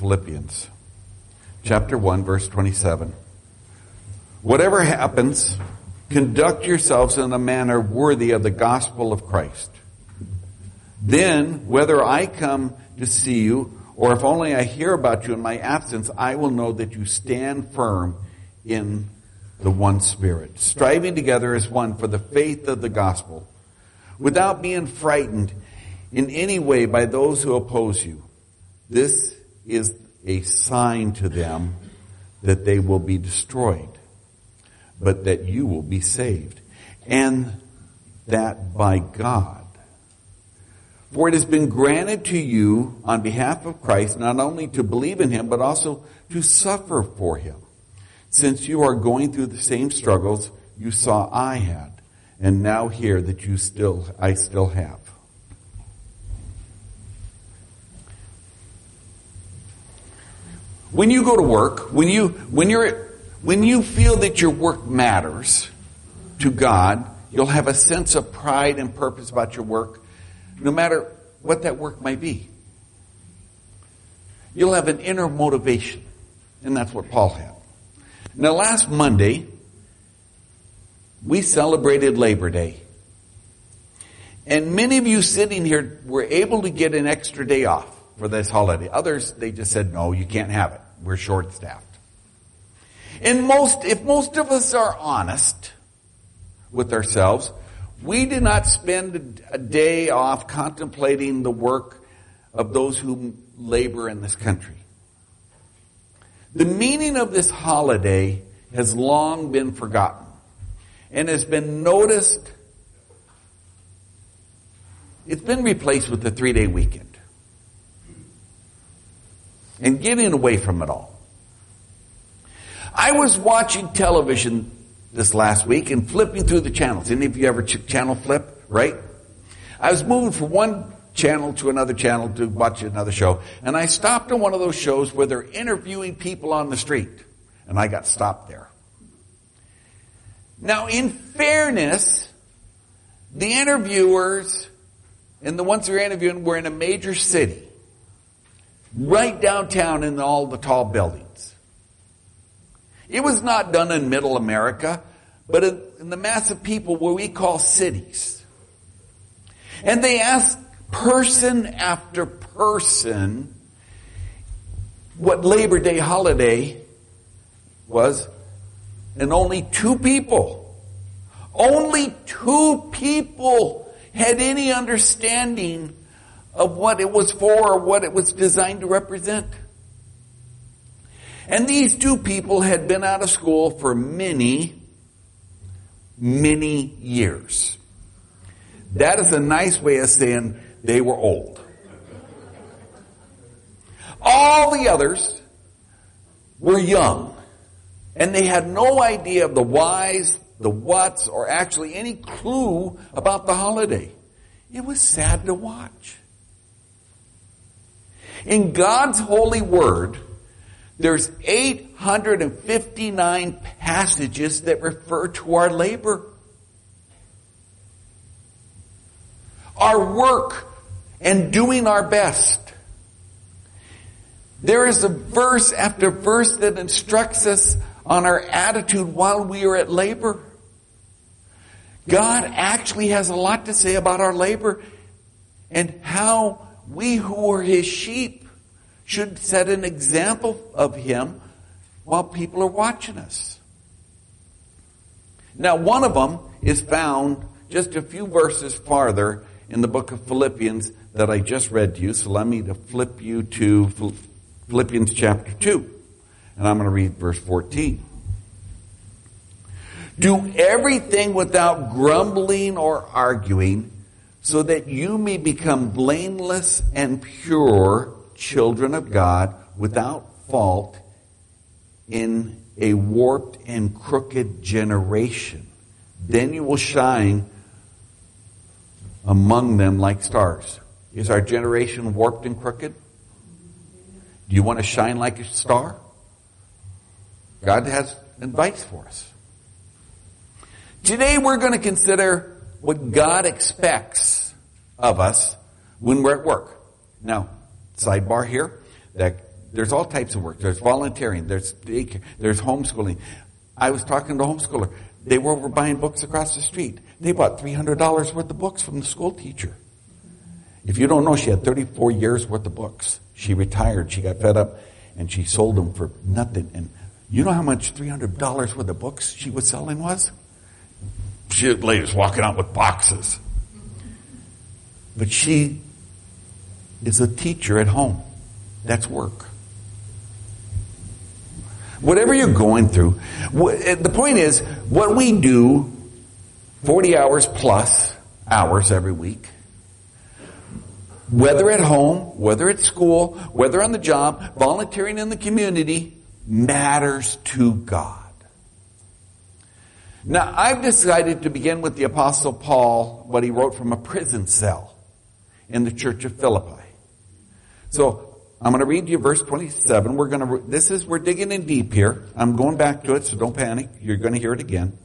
Philippians, chapter 1, verse 27. Whatever happens, conduct yourselves in a manner worthy of the gospel of Christ. Then, whether I come to see you, or if only I hear about you in my absence, I will know that you stand firm in the one Spirit, striving together as one for the faith of the gospel, without being frightened in any way by those who oppose you. This is a sign to them that they will be destroyed, but that you will be saved, and that by God. For it has been granted to you on behalf of Christ not only to believe in Him, but also to suffer for Him since you are going through the same struggles you saw I had, and now hear that you still, I still have. When you go to work, when you, when you're, when you feel that your work matters to God, you'll have a sense of pride and purpose about your work, no matter what that work might be. You'll have an inner motivation, and that's what Paul had. Now, last Monday, we celebrated Labor Day. And many of you sitting here were able to get an extra day off for this holiday. Others, they just said, no, you can't have it. We're short staffed. And most, if most of us are honest with ourselves, we do not spend a day off contemplating the work of those who labor in this country. The meaning of this holiday has long been forgotten and has been noticed. It's been replaced with the three day weekend and getting away from it all. I was watching television this last week and flipping through the channels. Any of you ever ch- channel flip, right? I was moving from one channel to another channel to watch another show. And I stopped on one of those shows where they're interviewing people on the street. And I got stopped there. Now, in fairness, the interviewers and the ones who were interviewing were in a major city. Right downtown in all the tall buildings. It was not done in middle America, but in the mass of people where we call cities. And they asked person after person what Labor Day holiday was, and only two people, only two people had any understanding of what it was for or what it was designed to represent. And these two people had been out of school for many, many years. That is a nice way of saying they were old. All the others were young. And they had no idea of the whys, the whats, or actually any clue about the holiday. It was sad to watch. In God's holy word, there's 859 passages that refer to our labor. Our work and doing our best. There is a verse after verse that instructs us on our attitude while we are at labor. God actually has a lot to say about our labor and how we who are His sheep should set an example of Him while people are watching us. Now, one of them is found just a few verses farther in the book of Philippians that I just read to you. So let me to flip you to Philippians chapter 2. And I'm going to read verse 14. Do everything without grumbling or arguing so that you may become blameless and pure children of God without fault in a warped and crooked generation. Then you will shine among them like stars. Is our generation warped and crooked? Do you want to shine like a star? God has advice for us. Today we're going to consider what God expects of us when we're at work. Now, sidebar here that there's all types of work. There's volunteering. There's there's homeschooling. I was talking to a homeschooler. They were over buying books across the street. They bought $300 worth of books from the school teacher. If you don't know, she had 34 years worth of books. She retired. She got fed up and she sold them for nothing. And you know how much $300 worth of books she was selling was? She was walking out with boxes. But she is a teacher at home. That's work. Whatever you're going through, eh, the point is, what we do 40 hours plus hours every week, whether at home, whether at school, whether on the job, volunteering in the community, matters to God. Now, I've decided to begin with the Apostle Paul, what he wrote from a prison cell in the church of Philippi. So, I'm going to read you verse 27. We're going to, this is, we're digging in deep here. I'm going back to it, so don't panic. You're going to hear it again.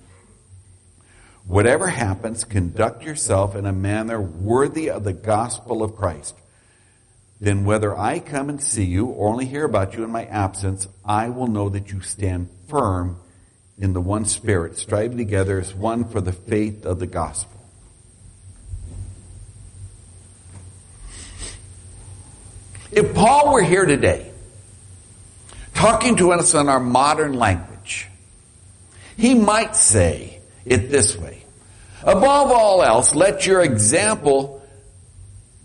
Whatever happens, conduct yourself in a manner worthy of the gospel of Christ. Then whether I come and see you or only hear about you in my absence, I will know that you stand firm in the one spirit, striving together as one for the faith of the gospel. If Paul were here today, talking to us in our modern language, he might say it this way. Above all else, let your example,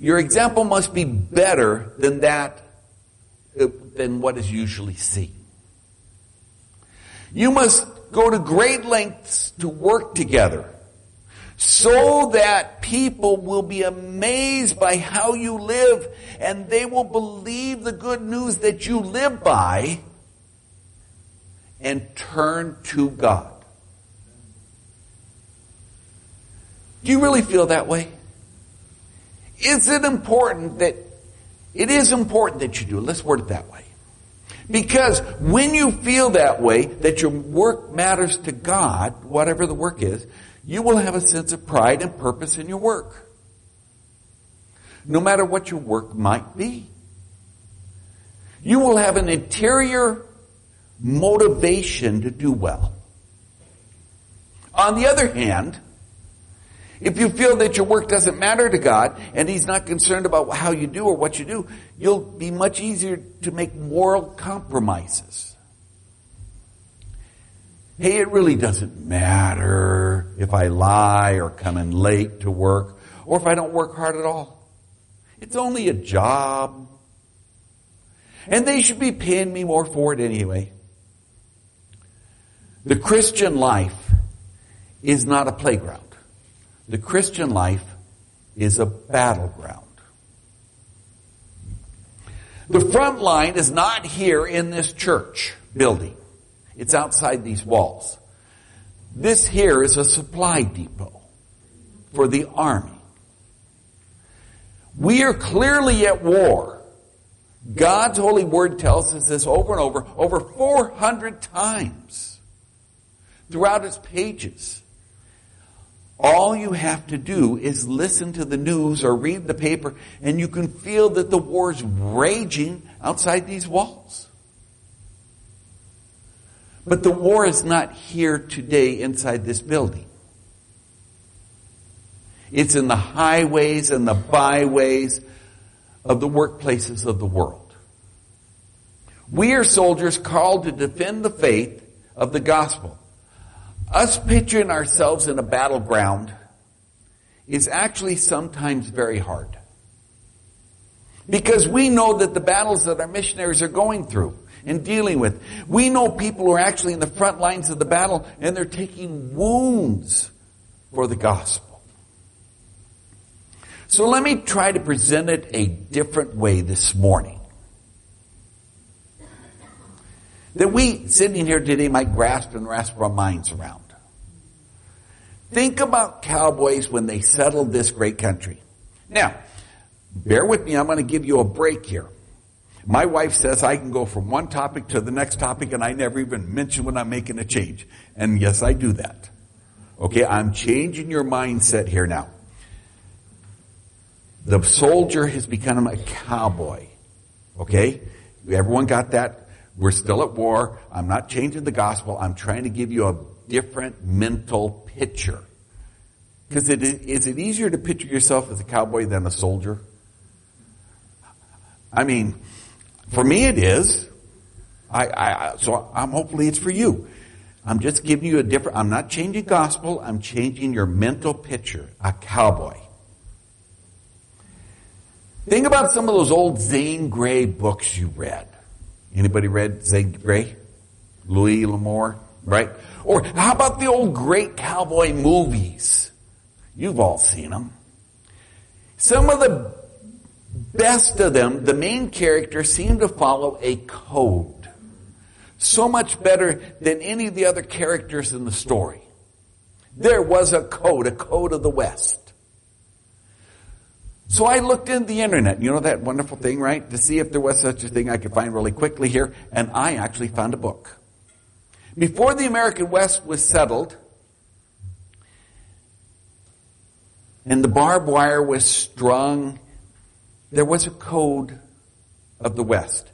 your example must be better than that, uh, than what is usually seen. You must go to great lengths to work together so that people will be amazed by how you live and they will believe the good news that you live by and turn to God. Do you really feel that way? Is it important that, it is important that you do, let's word it that way. Because when you feel that way, that your work matters to God, whatever the work is, you will have a sense of pride and purpose in your work. No matter what your work might be. You will have an interior motivation to do well. On the other hand, if you feel that your work doesn't matter to God and He's not concerned about how you do or what you do, you'll be much easier to make moral compromises. Hey, it really doesn't matter if I lie or come in late to work or if I don't work hard at all. It's only a job. And they should be paying me more for it anyway. The Christian life is not a playground. The Christian life is a battleground. The front line is not here in this church building. It's outside these walls. This here is a supply depot for the army. We are clearly at war. God's holy word tells us this over and over, over 400 times throughout its pages. All you have to do is listen to the news or read the paper and you can feel that the war is raging outside these walls. But the war is not here today inside this building. It's in the highways and the byways of the workplaces of the world. We are soldiers called to defend the faith of the gospel. Us picturing ourselves in a battleground is actually sometimes very hard. Because we know that the battles that our missionaries are going through and dealing with, we know people who are actually in the front lines of the battle and they're taking wounds for the gospel. So let me try to present it a different way this morning. that we sitting here today might grasp and wrap our minds around. Think about cowboys when they settled this great country. Now, bear with me, I'm going to give you a break here. My wife says I can go from one topic to the next topic and I never even mention when I'm making a change. And yes, I do that. Okay, I'm changing your mindset here now. The soldier has become a cowboy Okay? Everyone got that? We're still at war. I'm not changing the gospel. I'm trying to give you a different mental picture. Because it, is it easier to picture yourself as a cowboy than a soldier? I mean, for me it is. I, I, so I'm hopefully it's for you. I'm just giving you a different, I'm not changing gospel, I'm changing your mental picture. A cowboy. Think about some of those old Zane Grey books you read. Anybody read Zane Grey? Louis L'Amour, right? Or how about the old great cowboy movies? You've all seen them. Some of the best of them, the main character seem to follow a code so much better than any of the other characters in the story. There was a code, a code of the West. So I looked in the internet, you know that wonderful thing, right? To see if there was such a thing I could find really quickly here, and I actually found a book. Before the American West was settled, and the barbed wire was strung, there was a code of the West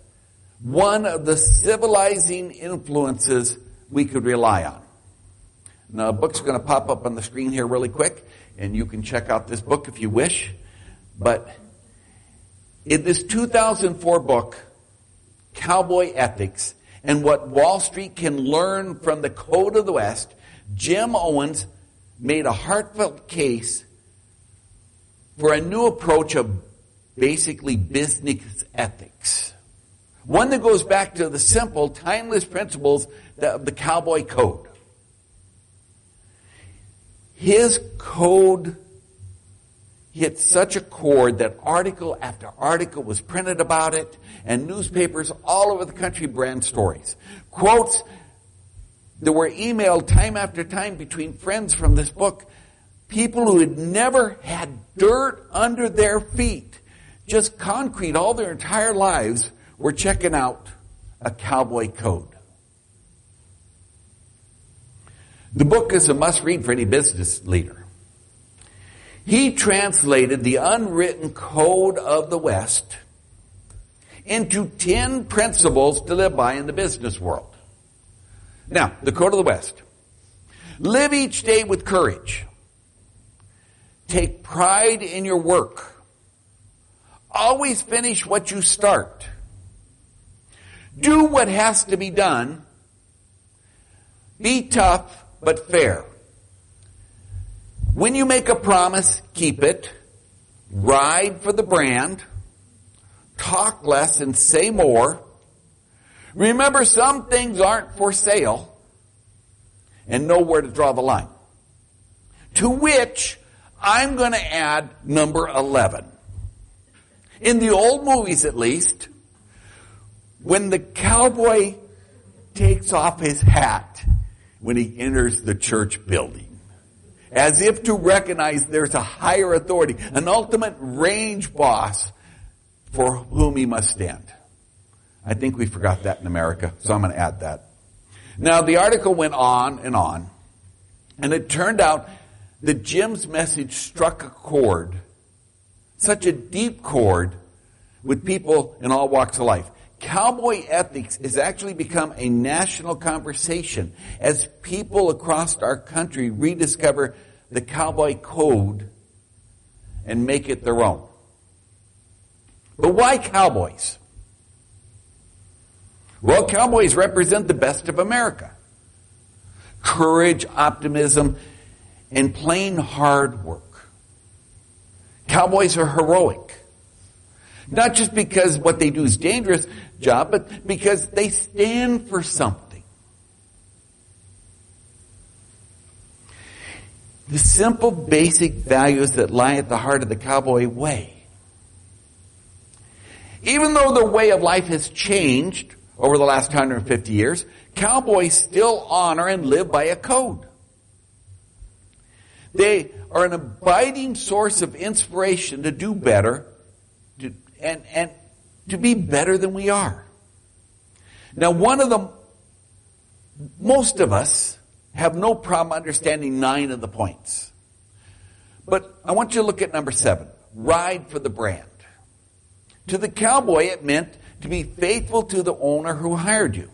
one of the civilizing influences we could rely on. Now, a book's going to pop up on the screen here really quick, and you can check out this book if you wish. But in this 2004 book, Cowboy Ethics, and what Wall Street can learn from the Code of the West, Jim Owens made a heartfelt case for a new approach of basically business ethics. One that goes back to the simple, timeless principles of the cowboy code. His code hit such a chord that article after article was printed about it and newspapers all over the country ran stories. Quotes that were emailed time after time between friends from this book. People who had never had dirt under their feet, just concrete all their entire lives, we're checking out a cowboy code. The book is a must read for any business leader. He translated the unwritten code of the West into 10 principles to live by in the business world. Now, the code of the West. Live each day with courage. Take pride in your work. Always finish what you start. Do what has to be done. Be tough, but fair. When you make a promise, keep it. Ride for the brand. Talk less and say more. Remember some things aren't for sale and know where to draw the line. To which I'm going to add number 11. In the old movies at least, when the cowboy takes off his hat when he enters the church building, as if to recognize there's a higher authority, an ultimate range boss for whom he must stand. I think we forgot that in America, so I'm going to add that. Now, the article went on and on, and it turned out that Jim's message struck a chord, such a deep chord, with people in all walks of life. Cowboy ethics has actually become a national conversation as people across our country rediscover the cowboy code and make it their own. But why cowboys? Well, cowboys represent the best of America. Courage, optimism, and plain hard work. Cowboys are heroic. Not just because what they do is dangerous, job, but because they stand for something. The simple basic values that lie at the heart of the cowboy way. Even though the way of life has changed over the last 150 years, cowboys still honor and live by a code. They are an abiding source of inspiration to do better to, and, and to be better than we are. Now, one of the, most of us have no problem understanding nine of the points. But I want you to look at number seven. Ride for the brand. To the cowboy, it meant to be faithful to the owner who hired you.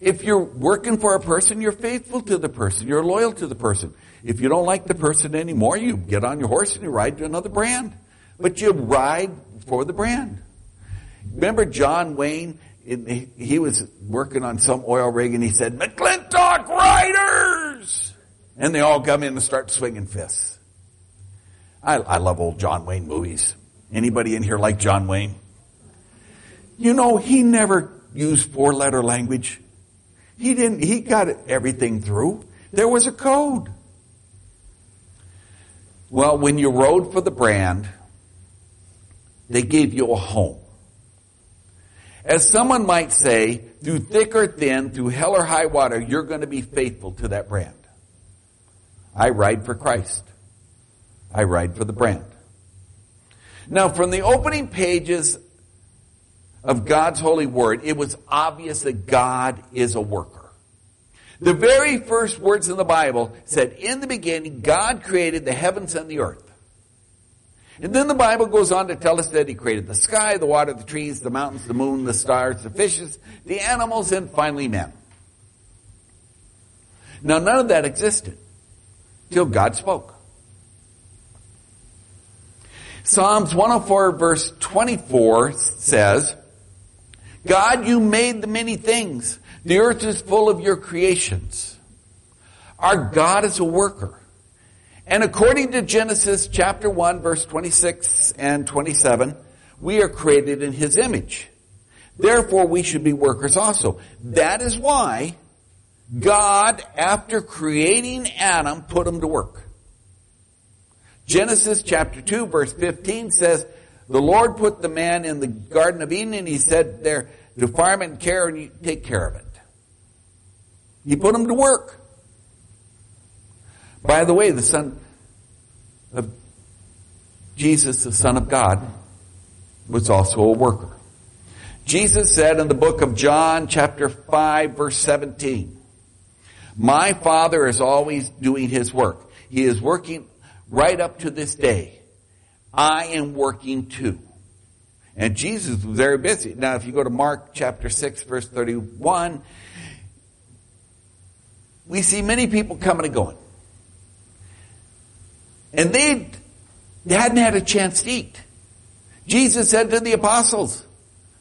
If you're working for a person, you're faithful to the person. You're loyal to the person. If you don't like the person anymore, you get on your horse and you ride to another brand. But you ride for the brand. Remember John Wayne? He was working on some oil rig and he said, McClintock Riders! And they all come in and start swinging fists. I, I love old John Wayne movies. Anybody in here like John Wayne? You know, he never used four letter language. He didn't, he got everything through. There was a code. Well, when you rode for the brand, they gave you a home. As someone might say, through thick or thin, through hell or high water, you're going to be faithful to that brand. I ride for Christ. I ride for the brand. Now, from the opening pages of God's holy word, it was obvious that God is a worker. The very first words in the Bible said, in the beginning, God created the heavens and the earth. And then the Bible goes on to tell us that He created the sky, the water, the trees, the mountains, the moon, the stars, the fishes, the animals, and finally men. Now none of that existed till God spoke. Psalms 104 verse 24 says, God, you made the many things. The earth is full of your creations. Our God is a worker. And according to Genesis chapter 1 verse 26 and 27, we are created in His image. Therefore we should be workers also. That is why God, after creating Adam, put him to work. Genesis chapter 2 verse 15 says, the Lord put the man in the Garden of Eden and he said there to farm and care and take care of it. He put him to work. By the way, the son of Jesus, the son of God, was also a worker. Jesus said in the book of John chapter 5 verse 17, my father is always doing his work. He is working right up to this day. I am working too. And Jesus was very busy. Now, if you go to Mark chapter 6 verse 31, we see many people coming and going. And they, hadn't had a chance to eat. Jesus said to the apostles,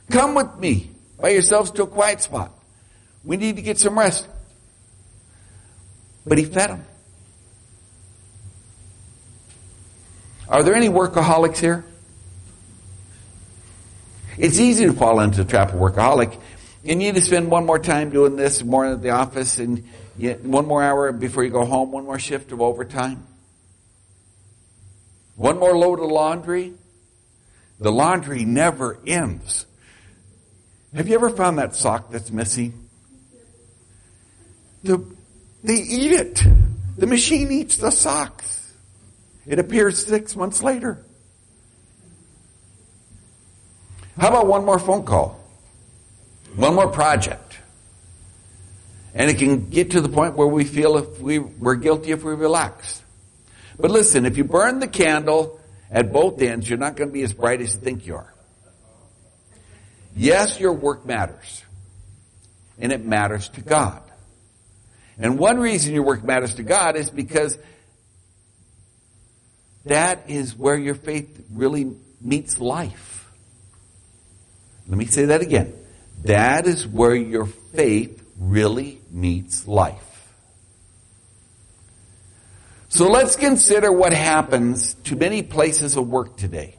come with me by yourselves to a quiet spot. We need to get some rest. But he fed them. Are there any workaholics here? It's easy to fall into the trap of workaholic. You need to spend one more time doing this, more at the office, and one more hour before you go home, one more shift of overtime. One more load of laundry. The laundry never ends. Have you ever found that sock that's missing? The, they eat it. The machine eats the socks. It appears six months later. How about one more phone call? One more project. And it can get to the point where we feel if we, we're guilty if we relax. But listen, if you burn the candle at both ends, you're not going to be as bright as you think you are. Yes, your work matters. And it matters to God. And one reason your work matters to God is because that is where your faith really meets life. Let me say that again. That is where your faith really meets life. So let's consider what happens to many places of work today.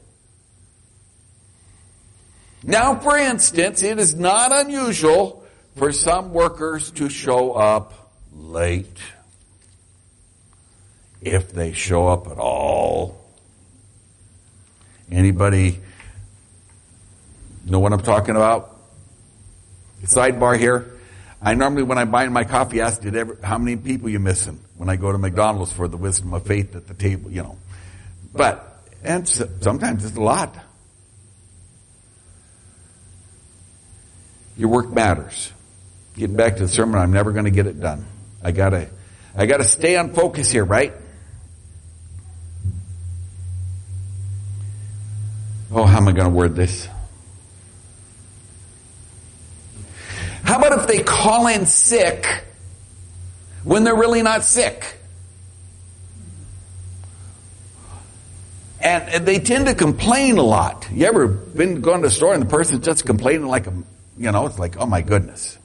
Now, for instance, it is not unusual for some workers to show up late if they show up at all. Anybody know what I'm talking about? Sidebar here. I normally, when I buy my coffee, ask did ever, how many people you missing when I go to McDonald's for the wisdom of faith at the table, you know. But, and sometimes it's a lot. Your work matters. Getting back to the sermon, I'm never going to get it done. I gotta, I gotta stay on focus here, right? Oh, how am I going to word this? They call in sick when they're really not sick. And they tend to complain a lot. You ever been going to the store and the person's just complaining like a, you know, it's like, oh my goodness.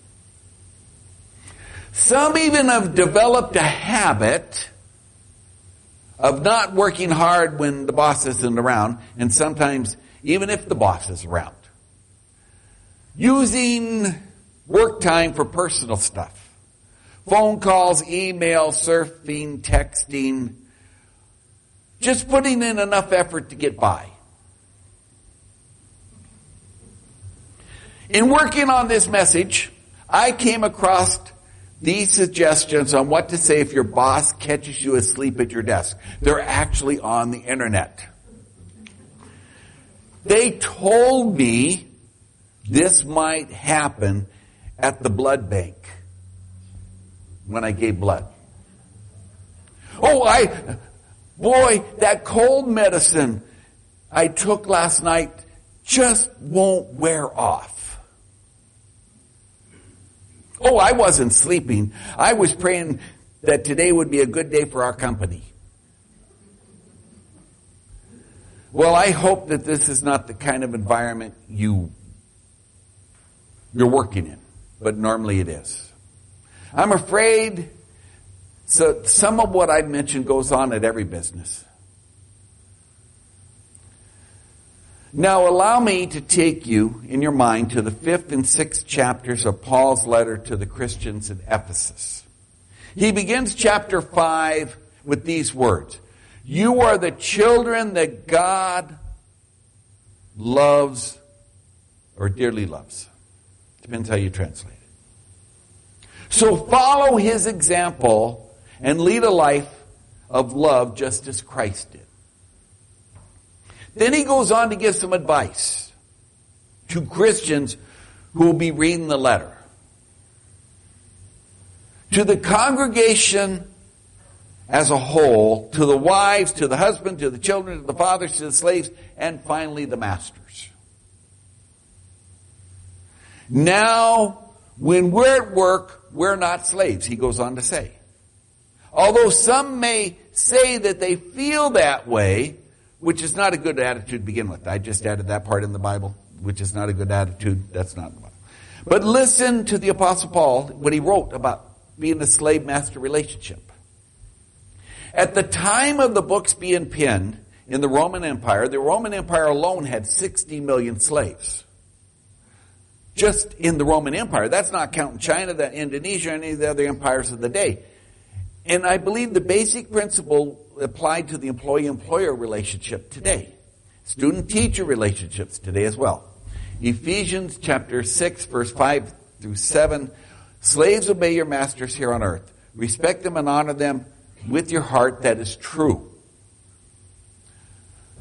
Some even have developed a habit of not working hard when the boss isn't around, and sometimes even if the boss is around. Using work time for personal stuff. Phone calls, email, surfing, texting. Just putting in enough effort to get by. In working on this message, I came across these suggestions on what to say if your boss catches you asleep at your desk. They're actually on the internet. They told me this might happen at the blood bank when I gave blood. Oh, I, boy, that cold medicine I took last night just won't wear off. Oh, I wasn't sleeping. I was praying that today would be a good day for our company. Well, I hope that this is not the kind of environment you, you're working in, but normally it is. I'm afraid so some of what I mentioned goes on at every business. Now allow me to take you in your mind to the fifth and sixth chapters of Paul's letter to the Christians in Ephesus. He begins chapter five with these words. You are the children that God loves or dearly loves. Depends how you translate it. So follow his example and lead a life of love just as Christ did. Then he goes on to give some advice to Christians who will be reading the letter. To the congregation as a whole, to the wives, to the husband, to the children, to the fathers, to the slaves, and finally the masters. Now, when we're at work, we're not slaves, he goes on to say. Although some may say that they feel that way, which is not a good attitude to begin with. I just added that part in the Bible, which is not a good attitude. That's not the Bible. But listen to the Apostle Paul when he wrote about being a slave master relationship. At the time of the books being penned in the Roman Empire, the Roman Empire alone had 60 million slaves. Just in the Roman Empire. That's not counting China, that Indonesia, any of the other empires of the day. And I believe the basic principle applied to the employee-employer relationship today. Student-teacher relationships today as well. Ephesians chapter 6 verse 5 through 7. Slaves obey your masters here on earth. Respect them and honor them with your heart that is true.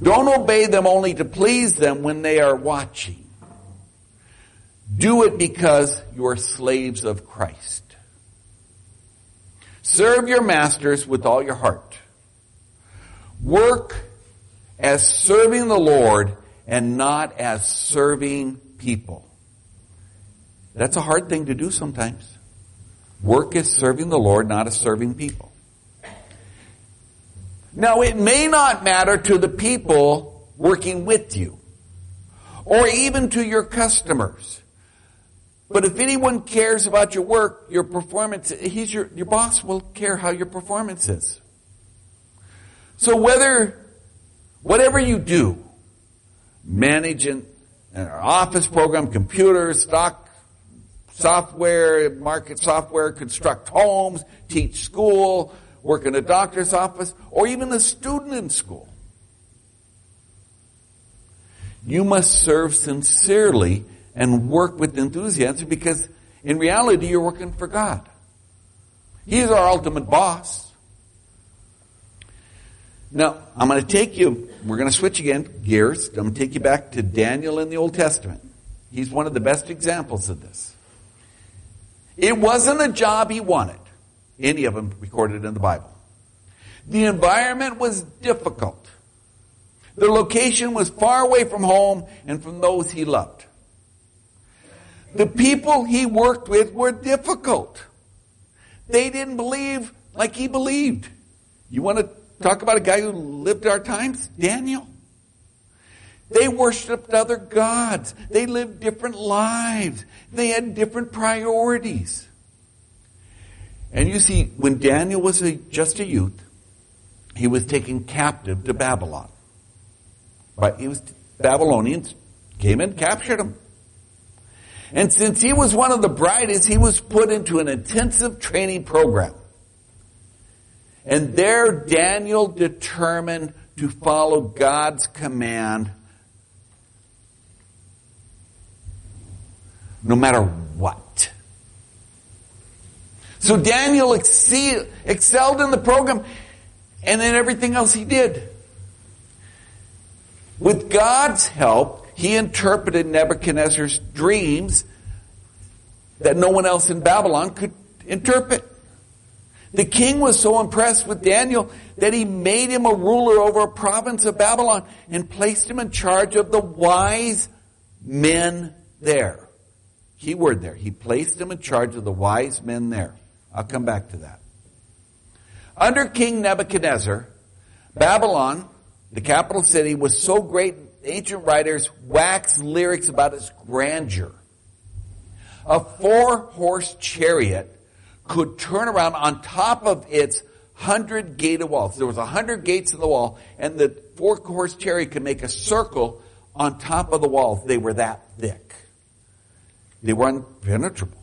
Don't obey them only to please them when they are watching. Do it because you are slaves of Christ. Serve your masters with all your heart. Work as serving the Lord and not as serving people. That's a hard thing to do sometimes. Work as serving the Lord, not as serving people. Now it may not matter to the people working with you or even to your customers. But if anyone cares about your work, your performance, he's your, your boss will care how your performance is. So whether, whatever you do, managing an, office program, computers, stock, software, market software, construct homes, teach school, work in a doctor's office, or even a student in school. You must serve sincerely and work with enthusiasm because in reality you're working for God. He's our ultimate boss. Now, I'm going to take you, we're going to switch again, gears. I'm going to take you back to Daniel in the Old Testament. He's one of the best examples of this. It wasn't a job he wanted any of them recorded in the Bible. The environment was difficult. The location was far away from home and from those he loved. The people he worked with were difficult. They didn't believe like he believed. You want to talk about a guy who lived our times? Daniel. They worshiped other gods. They lived different lives. They had different priorities. And you see, when Daniel was a, just a youth, he was taken captive to Babylon. But he was Babylonians came and captured him. And since he was one of the brightest, he was put into an intensive training program. And there Daniel determined to follow God's command no matter what. So Daniel excelled in the program and in everything else he did. With God's help, he interpreted Nebuchadnezzar's dreams that no one else in Babylon could interpret. The king was so impressed with Daniel that he made him a ruler over a province of Babylon and placed him in charge of the wise men there. Key word there. He placed him in charge of the wise men there. I'll come back to that. Under King Nebuchadnezzar, Babylon, the capital city, was so great, ancient writers wax lyrics about its grandeur. A four-horse chariot could turn around on top of its hundred gated walls. There was a hundred gates in the wall, and the four-horse chariot could make a circle on top of the walls. They were that thick. They were impenetrable.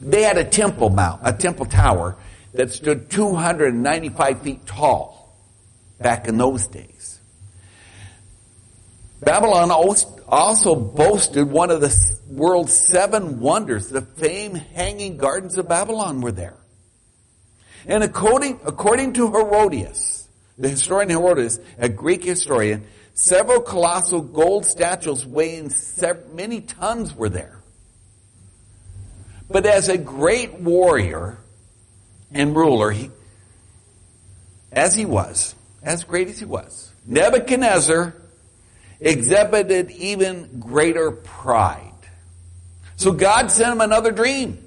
They had a temple mount, a temple tower that stood 295 feet tall back in those days. Babylon also boasted one of the world's seven wonders. The famed hanging gardens of Babylon were there. And according, according to Herodotus, the historian Herodotus, a Greek historian, several colossal gold statues weighing many tons were there. But as a great warrior and ruler, he, as he was, as great as he was, Nebuchadnezzar exhibited even greater pride. So God sent him another dream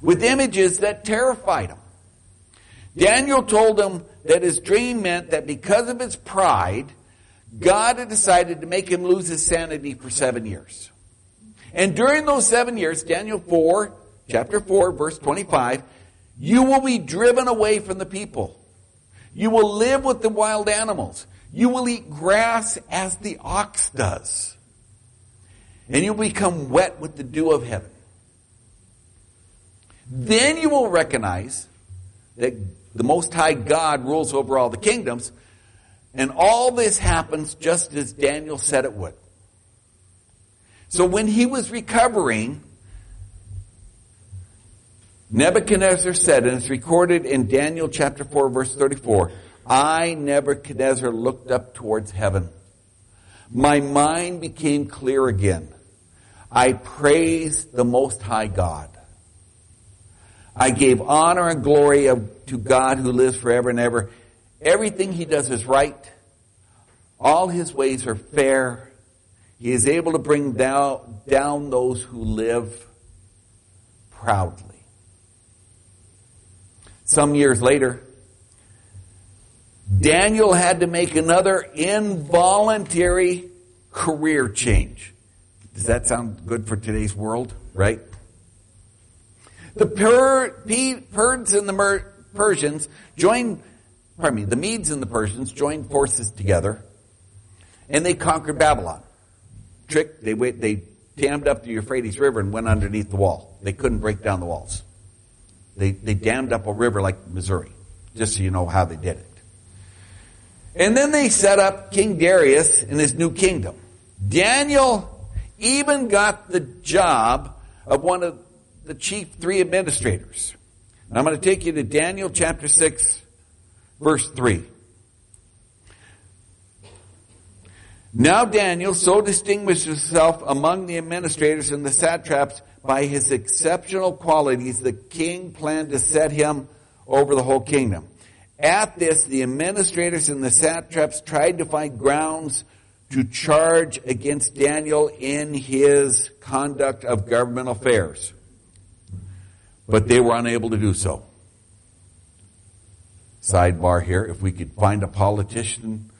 with images that terrified him. Daniel told him that his dream meant that because of his pride, God had decided to make him lose his sanity for seven years. And during those seven years, Daniel 4, chapter 4, verse 25, you will be driven away from the people. You will live with the wild animals. You will eat grass as the ox does. And you'll become wet with the dew of heaven. Then you will recognize that the Most High God rules over all the kingdoms. And all this happens just as Daniel said it would. So when he was recovering, Nebuchadnezzar said, and it's recorded in Daniel chapter 4 verse 34, I, Nebuchadnezzar, looked up towards heaven. My mind became clear again. I praised the Most High God. I gave honor and glory of, to God who lives forever and ever. Everything he does is right. All his ways are fair. He is able to bring down, down those who live proudly. Some years later, Daniel had to make another involuntary career change. Does that sound good for today's world, right? The per, Persians and the Persians joined, pardon me, the Medes and the Persians joined forces together and they conquered Babylon. Trick, they they dammed up the Euphrates River and went underneath the wall. They couldn't break down the walls. They, they dammed up a river like Missouri, just so you know how they did it. And then they set up King Darius in his new kingdom. Daniel even got the job of one of the chief three administrators. And I'm going to take you to Daniel chapter 6, verse 3. Now Daniel so distinguished himself among the administrators and the satraps by his exceptional qualities, the king planned to set him over the whole kingdom. At this, the administrators and the satraps tried to find grounds to charge against Daniel in his conduct of government affairs. But they were unable to do so. Sidebar here, if we could find a politician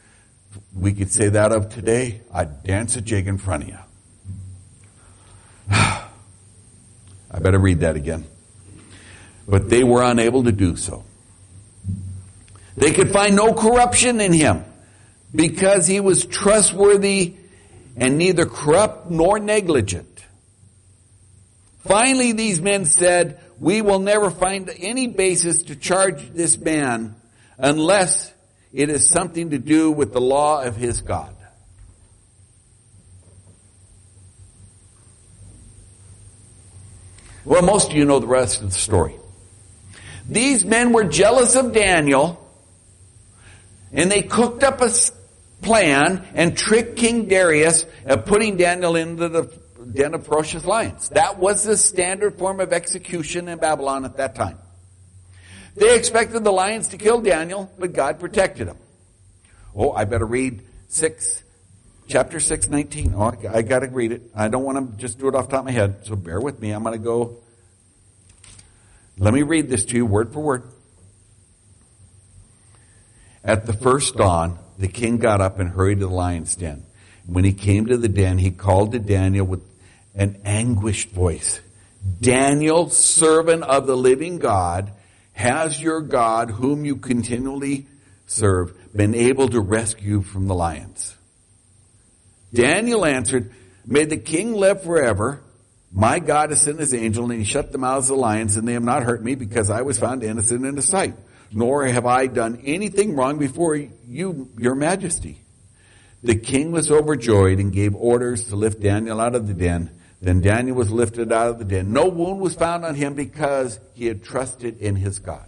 we could say that of today, I'd dance a jig in front of you. I better read that again. But they were unable to do so. They could find no corruption in him because he was trustworthy and neither corrupt nor negligent. Finally, these men said, we will never find any basis to charge this man unless it is something to do with the law of his God. Well, most of you know the rest of the story. These men were jealous of Daniel and they cooked up a plan and tricked King Darius of putting Daniel into the den of ferocious lions. That was the standard form of execution in Babylon at that time. They expected the lions to kill Daniel, but God protected him. Oh, I better read 6, chapter 6, 19. Oh, I, I gotta read it. I don't want to just do it off the top of my head, so bear with me. I'm gonna go. Let me read this to you word for word. At the first dawn, the king got up and hurried to the lion's den. When he came to the den, he called to Daniel with an anguished voice. Daniel, servant of the living God, has your God, whom you continually serve, been able to rescue from the lions? Daniel answered, May the king live forever. My God has sent his angel and he shut the mouths of the lions and they have not hurt me because I was found innocent in his sight nor have I done anything wrong before you, your majesty. The king was overjoyed and gave orders to lift Daniel out of the den. Then Daniel was lifted out of the den. No wound was found on him because he had trusted in his God.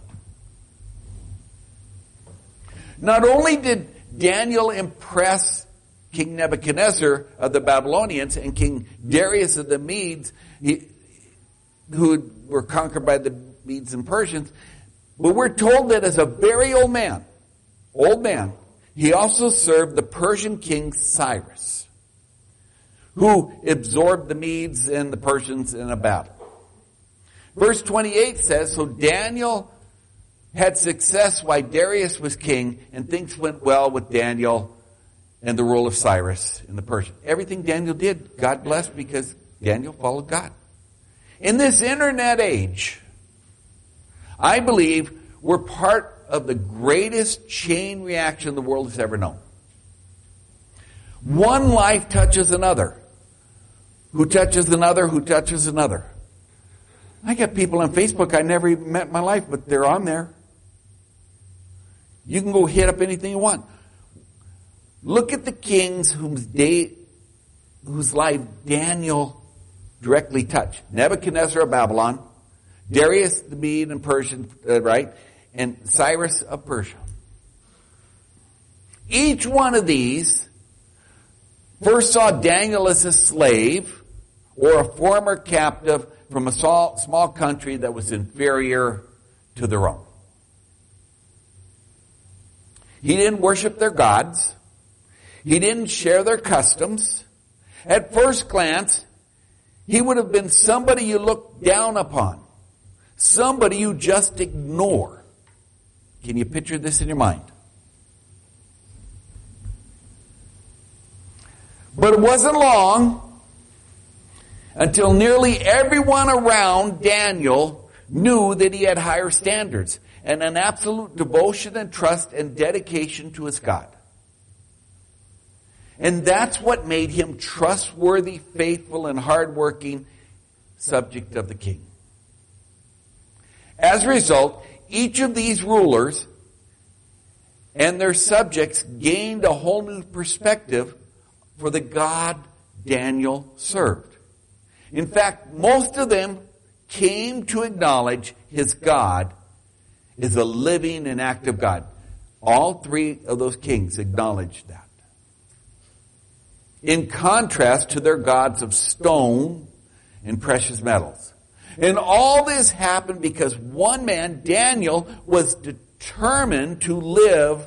Not only did Daniel impress King Nebuchadnezzar of the Babylonians and King Darius of the Medes, he, who were conquered by the Medes and Persians, but we're told that as a very old man, old man, he also served the Persian king Cyrus, who absorbed the Medes and the Persians in a battle. Verse 28 says, so Daniel had success while Darius was king and things went well with Daniel and the rule of Cyrus in the Persian. Everything Daniel did, God blessed because Daniel followed God. In this internet age, I believe we're part of the greatest chain reaction the world has ever known. One life touches another, who touches another, who touches another. I got people on Facebook I never even met in my life, but they're on there. You can go hit up anything you want. Look at the kings whose day, whose life Daniel directly touched. Nebuchadnezzar of Babylon, Darius the Mede and Persian, uh, right? And Cyrus of Persia. Each one of these first saw Daniel as a slave or a former captive from a small, country that was inferior to their own. He didn't worship their gods. He didn't share their customs. At first glance, he would have been somebody you looked down upon. Somebody you just ignore. Can you picture this in your mind? But it wasn't long until nearly everyone around Daniel knew that he had higher standards and an absolute devotion and trust and dedication to his God. And that's what made him trustworthy, faithful, and hardworking subject of the king. As a result, each of these rulers and their subjects gained a whole new perspective for the God Daniel served. In fact, most of them came to acknowledge his God is a living and active God. All three of those kings acknowledged that. In contrast to their gods of stone and precious metals. And all this happened because one man, Daniel, was determined to live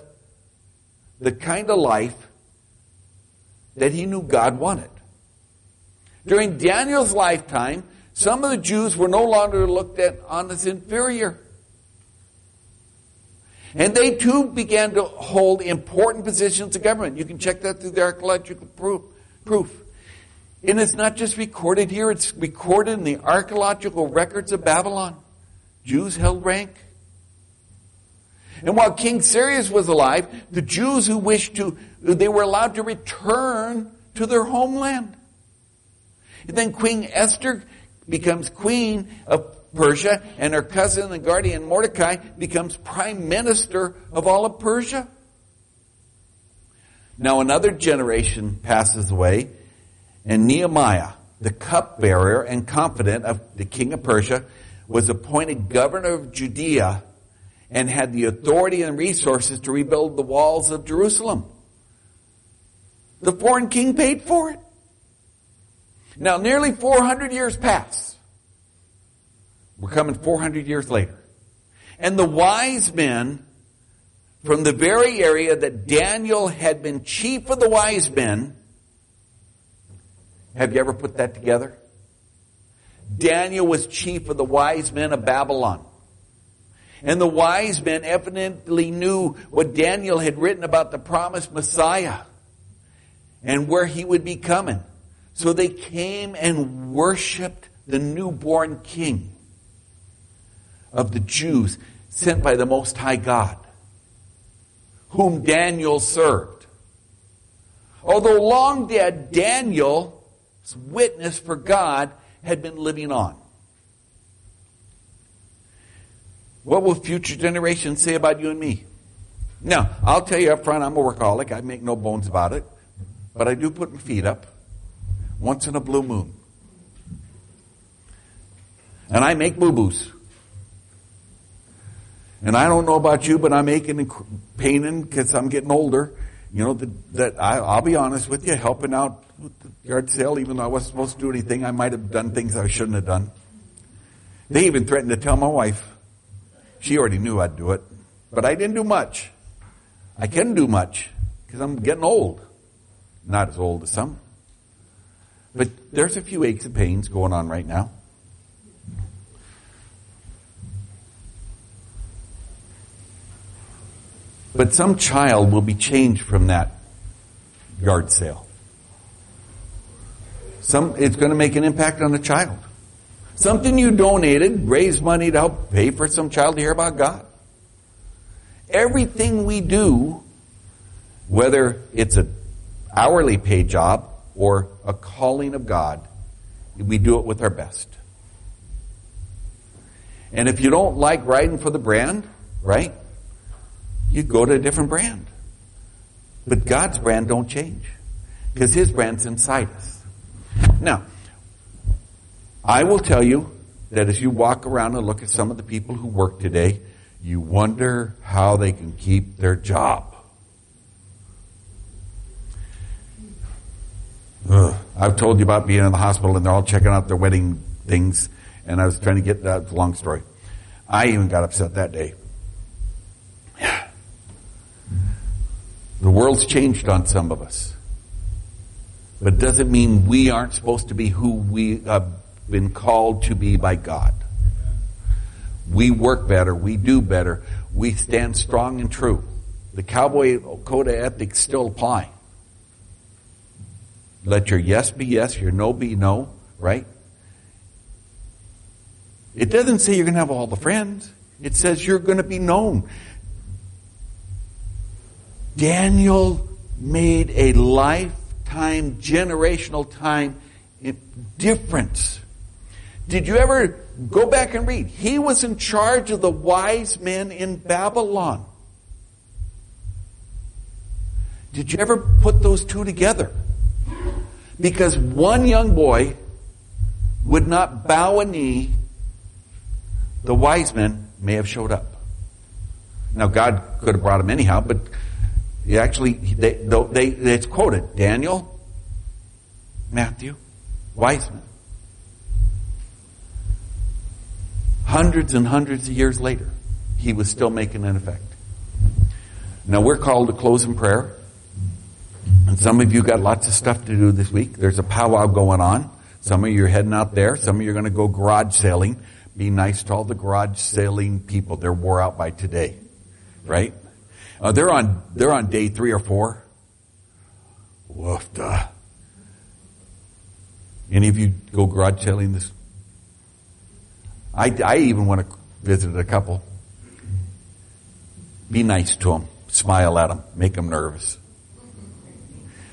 the kind of life that he knew God wanted. During Daniel's lifetime, some of the Jews were no longer looked at on as inferior. And they too began to hold important positions of government. You can check that through the archaeological proof. proof. And it's not just recorded here, it's recorded in the archaeological records of Babylon. Jews held rank. And while King Cyrus was alive, the Jews who wished to, they were allowed to return to their homeland. And then Queen Esther becomes queen of Persia, and her cousin and guardian Mordecai becomes prime minister of all of Persia. Now another generation passes away, and Nehemiah, the cupbearer and confidant of the king of Persia, was appointed governor of Judea and had the authority and resources to rebuild the walls of Jerusalem. The foreign king paid for it. Now nearly 400 years pass. We're coming 400 years later. And the wise men from the very area that Daniel had been chief of the wise men, have you ever put that together? Daniel was chief of the wise men of Babylon. And the wise men evidently knew what Daniel had written about the promised Messiah and where he would be coming. So they came and worshiped the newborn king of the Jews sent by the Most High God, whom Daniel served. Although long dead, Daniel's witness for God had been living on. What will future generations say about you and me? Now, I'll tell you up front, I'm a workaholic. I make no bones about it. But I do put my feet up once in a blue moon. And I make boo-boos. And I don't know about you, but I'm aching and paining because I'm getting older. You know, that, that I, I'll be honest with you, helping out with the yard sale, even though I wasn't supposed to do anything, I might have done things I shouldn't have done. They even threatened to tell my wife. She already knew I'd do it. But I didn't do much. I can do much because I'm getting old. Not as old as some. But there's a few aches and pains going on right now. But some child will be changed from that yard sale. Some, it's going to make an impact on the child. Something you donated, raised money to help pay for some child to hear about God. Everything we do, whether it's an hourly paid job or a calling of God, we do it with our best. And if you don't like writing for the brand, right, you go to a different brand. But God's brand don't change because His brand's inside us. Now, I will tell you that as you walk around and look at some of the people who work today, you wonder how they can keep their job. Ugh. I've told you about being in the hospital and they're all checking out their wedding things, and I was trying to get uh, that long story. I even got upset that day. The world's changed on some of us. But it doesn't mean we aren't supposed to be who we have been called to be by God. We work better. We do better. We stand strong and true. The cowboy code of ethics still apply. Let your yes be yes, your no be no, right? It doesn't say you're going to have all the friends. It says you're going to be known. Daniel made a lifetime, generational time difference. Did you ever go back and read? He was in charge of the wise men in Babylon. Did you ever put those two together? Because one young boy would not bow a knee, the wise men may have showed up. Now God could have brought him anyhow, but he actually, they, they, it's quoted. Daniel, Matthew, wise men. Hundreds and hundreds of years later, he was still making an effect. Now we're called to close in prayer. And some of you got lots of stuff to do this week. There's a powwow going on. Some of you are heading out there. Some of you are going to go garage sailing. Be nice to all the garage sailing people. They're wore out by today. Right? Uh, they're on, they're on day three or four. Woof. Any of you go garage sailing this? I, I even went to visit a couple. Be nice to them. Smile at them. Make them nervous.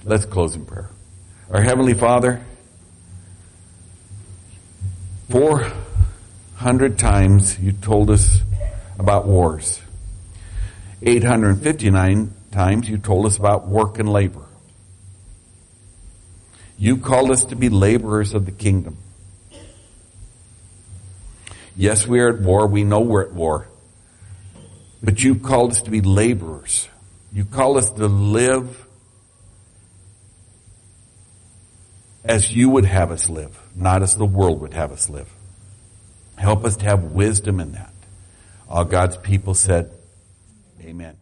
Let's close in prayer. Our Heavenly Father, 400 times you told us about wars. 859 times you told us about work and labor. You called us to be laborers of the kingdom. Yes, we are at war. We know we're at war. But you called us to be laborers. You call us to live as you would have us live, not as the world would have us live. Help us to have wisdom in that. All God's people said, Amen.